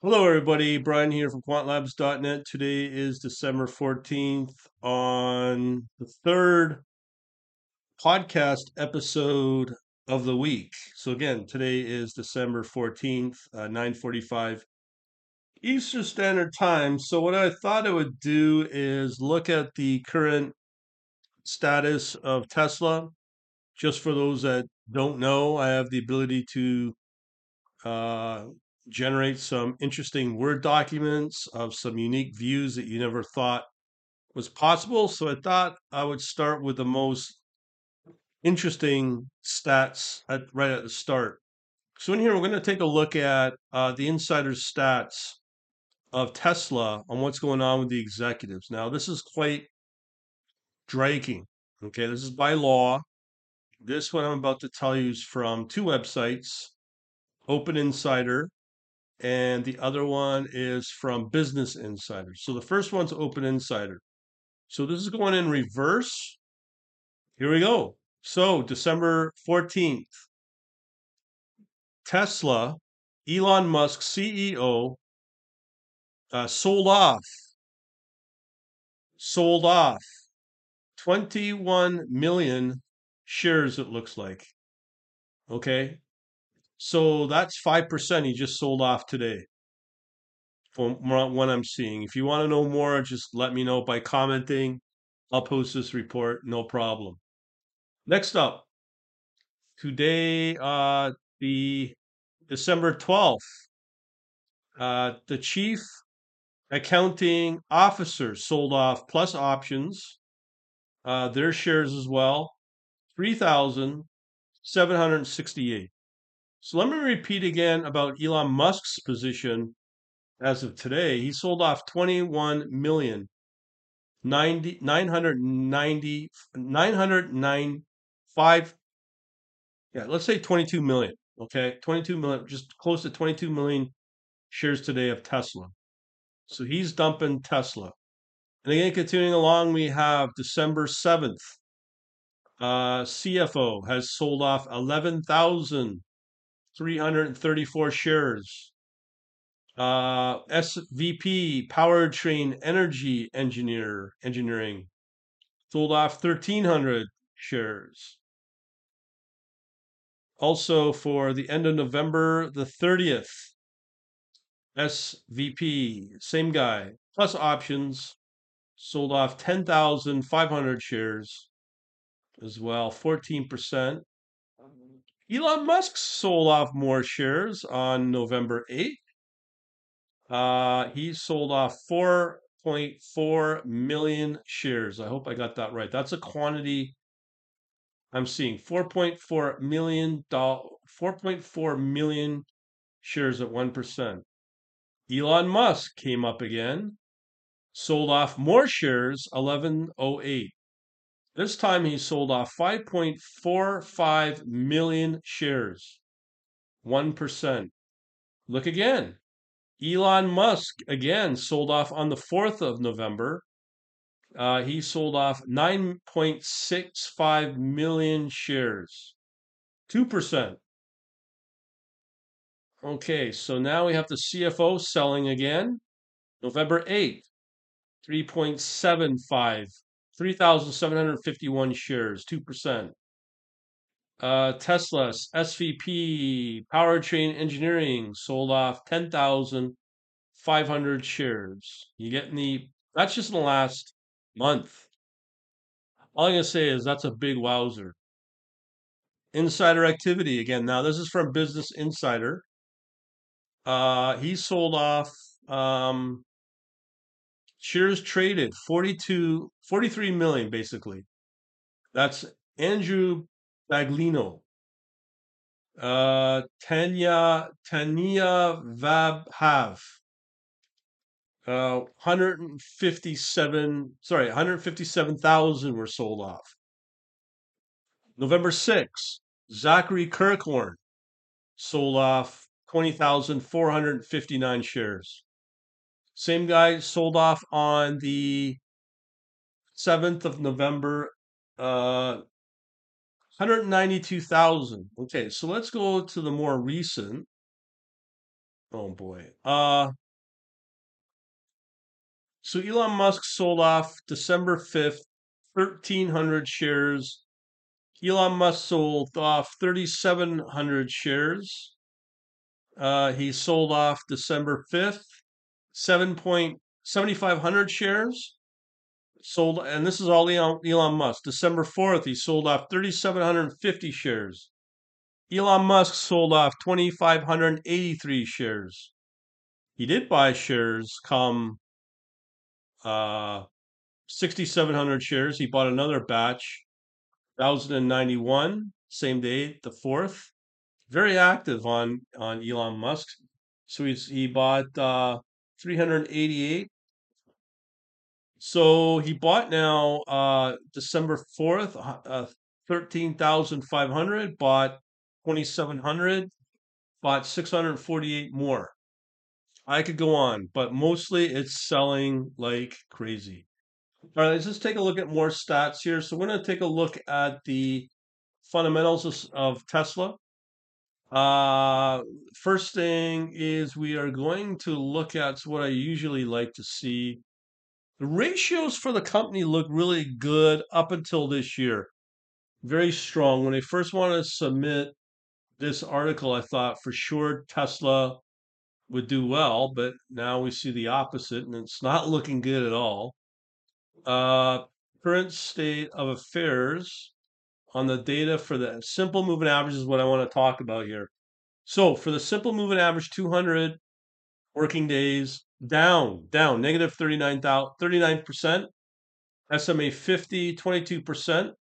Hello, everybody. Brian here from quantlabs.net. Today is December 14th on the third podcast episode of the week. So again, today is December 14th, uh, 945 Eastern Standard Time. So what I thought I would do is look at the current status of Tesla. Just for those that don't know, I have the ability to uh, generate some interesting Word documents of some unique views that you never thought was possible. So I thought I would start with the most interesting stats at, right at the start. So in here, we're going to take a look at uh, the insider stats of Tesla on what's going on with the executives. Now, this is quite draking. Okay, this is by law. This what I'm about to tell you is from two websites, Open Insider and the other one is from Business Insider. So the first one's Open Insider. So this is going in reverse. Here we go. So December 14th, Tesla, Elon Musk CEO, uh, sold off, sold off 21 million shares, it looks like. Okay. So that's 5% he just sold off today from what I'm seeing. If you want to know more, just let me know by commenting. I'll post this report, no problem. Next up, today, uh, the December 12th, uh, the chief accounting officer sold off plus options, uh, their shares as well, 3,768. So let me repeat again about Elon Musk's position as of today. He sold off 21 million 90, 990, 995, yeah, let's say 22 million. Okay, 22 million, just close to 22 million shares today of Tesla. So he's dumping Tesla. And again, continuing along, we have December 7th. Uh, CFO has sold off 11,000 334 shares. Uh, SVP Powertrain Energy Engineer Engineering sold off 1,300 shares. Also, for the end of November the 30th, SVP, same guy, plus options, sold off 10,500 shares as well, 14%. Elon Musk sold off more shares on November 8th. Uh, he sold off 4.4 million shares. I hope I got that right. That's a quantity I'm seeing 4.4 million dollars, 4.4 million shares at 1%. Elon Musk came up again, sold off more shares, 1108. This time he sold off 5.45 million shares, 1%. Look again. Elon Musk again sold off on the 4th of November. Uh, he sold off 9.65 million shares, 2%. Okay, so now we have the CFO selling again. November 8th, 3.75 3,751 shares, 2%. Uh, Tesla's SVP Powertrain Engineering sold off 10,500 shares. You getting the, that's just in the last month. All I'm going to say is that's a big wowzer. Insider activity again. Now, this is from Business Insider. Uh, he sold off um, shares traded 42 43 million basically. That's andrew baglino. Uh tanya tanya vaibhav. Uh 157 sorry 157,000 were sold off. November 6 zachary kirkhorn sold off 20,459 shares same guy sold off on the 7th of November, uh, 192,000. Okay, so let's go to the more recent. Oh boy. Uh so Elon Musk sold off December 5th, 1300 shares. Elon Musk sold off 3700 shares. Uh he sold off December 5th, 7.7500 shares. Sold and this is all Elon, Elon Musk. December 4th, he sold off 3750 shares. Elon Musk sold off 2,583 shares. He did buy shares come uh, 6,700 shares. He bought another batch, 1,091, same day, the 4th. Very active on, on Elon Musk. So he's, he bought uh, 388. So he bought now uh, December 4th, uh, 13,500, bought 2,700, bought 648 more. I could go on, but mostly it's selling like crazy. All right, let's just take a look at more stats here. So we're going to take a look at the fundamentals of, of Tesla. Uh, first thing is we are going to look at what I usually like to see. The ratios for the company look really good up until this year. Very strong. When I first wanted to submit this article, I thought for sure Tesla would do well, but now we see the opposite, and it's not looking good at all. Uh, current state of affairs on the data for the simple moving average is what I want to talk about here. So for the simple moving average, 200 working days down, down, negative 39, 39%. SMA 50, 22%.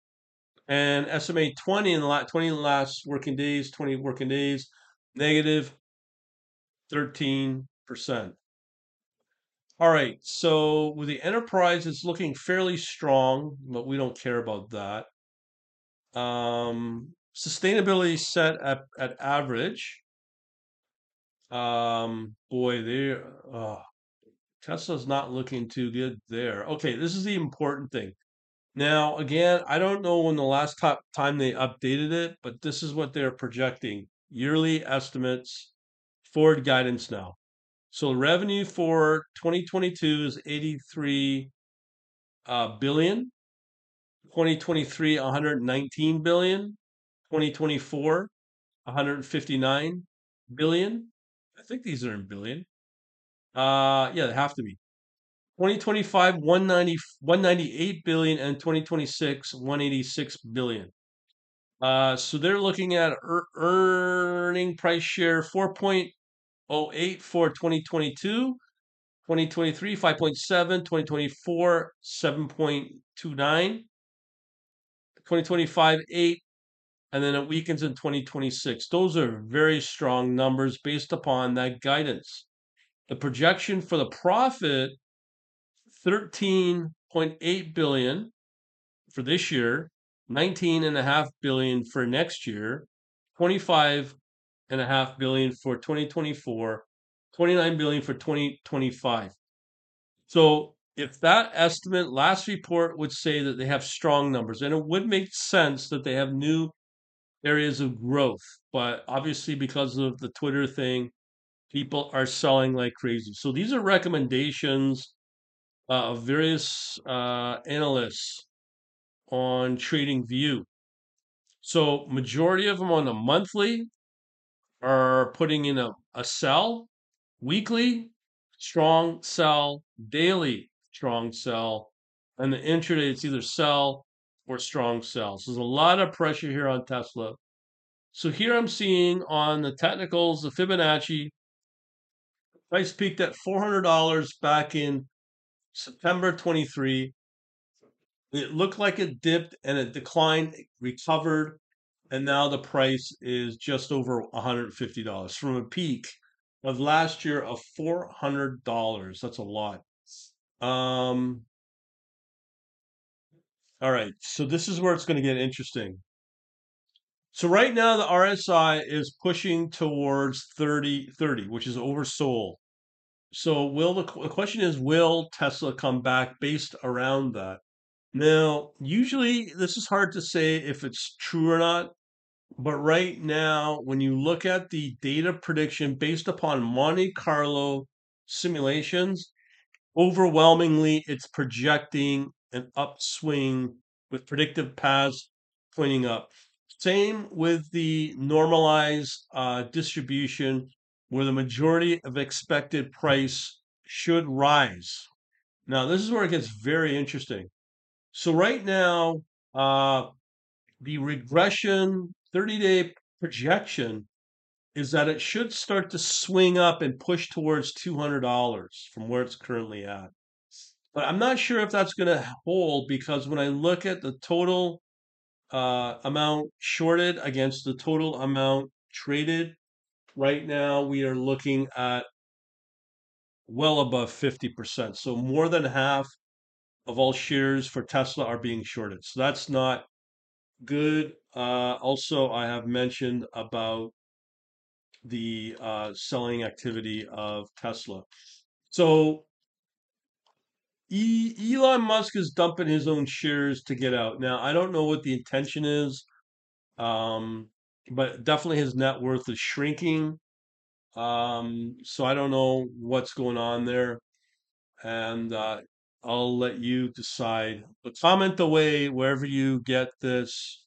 And SMA 20 in the last 20 in the last working days, 20 working days, negative 13%. All right, so with the enterprise, it's looking fairly strong, but we don't care about that. Um, sustainability set at, at average. Um, boy, they uh, Tesla's not looking too good there. Okay, this is the important thing. Now, again, I don't know when the last time they updated it, but this is what they're projecting yearly estimates, forward guidance now. So revenue for 2022 is 83 uh, billion. 2023 119 billion. 2024 159 billion. I think these are in billion. Uh, yeah, they have to be. 2025 190 198 billion and 2026 186 billion. Uh, so they're looking at er- earning price share 4.08 for 2022, 2023 5.7, 2024 7.29, 2025 8, and then it weakens in 2026. Those are very strong numbers based upon that guidance. The projection for the profit 13.8 billion for this year, 19.5 billion for next year, 25.5 billion for 2024, 29 billion for 2025. So if that estimate last report would say that they have strong numbers, and it would make sense that they have new areas of growth, but obviously because of the Twitter thing, people are selling like crazy. So these are recommendations uh, of various uh, analysts on TradingView. So majority of them on the monthly are putting in a, a sell, weekly strong sell, daily strong sell, and the intraday it's either sell or strong sell. So there's a lot of pressure here on Tesla. So here I'm seeing on the technicals, the Fibonacci price peaked at $400 back in September 23, it looked like it dipped and it declined, recovered, and now the price is just over $150 from a peak of last year of $400. That's a lot. Um, all right, so this is where it's going to get interesting. So right now the RSI is pushing towards 30 30, which is oversold. So will the, the question is will Tesla come back based around that? Now, usually this is hard to say if it's true or not. But right now, when you look at the data prediction based upon Monte Carlo simulations, overwhelmingly it's projecting an upswing with predictive paths pointing up. Same with the normalized uh, distribution, where the majority of expected price should rise. Now, this is where it gets very interesting. So right now, uh, the regression 30 day projection is that it should start to swing up and push towards $200 from where it's currently at. But I'm not sure if that's going to hold because when I look at the total uh, amount shorted against the total amount traded, right now we are looking at well above 50%. So more than half of all shares for Tesla are being shorted. So that's not good. Uh, also, I have mentioned about the uh, selling activity of Tesla. So e- Elon Musk is dumping his own shares to get out. Now, I don't know what the intention is, um, but definitely his net worth is shrinking. Um, so I don't know what's going on there, and uh, I'll let you decide. But comment away wherever you get this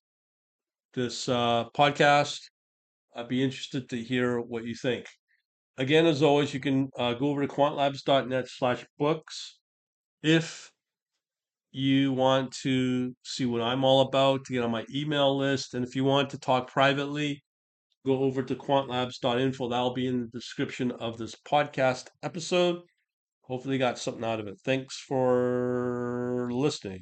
this uh, podcast. I'd be interested to hear what you think. Again, as always, you can uh, go over to quantlabs.net slash books if you want to see what I'm all about, to get on my email list. And if you want to talk privately, go over to quantlabs.info. That'll be in the description of this podcast episode. Hopefully, you got something out of it. Thanks for listening.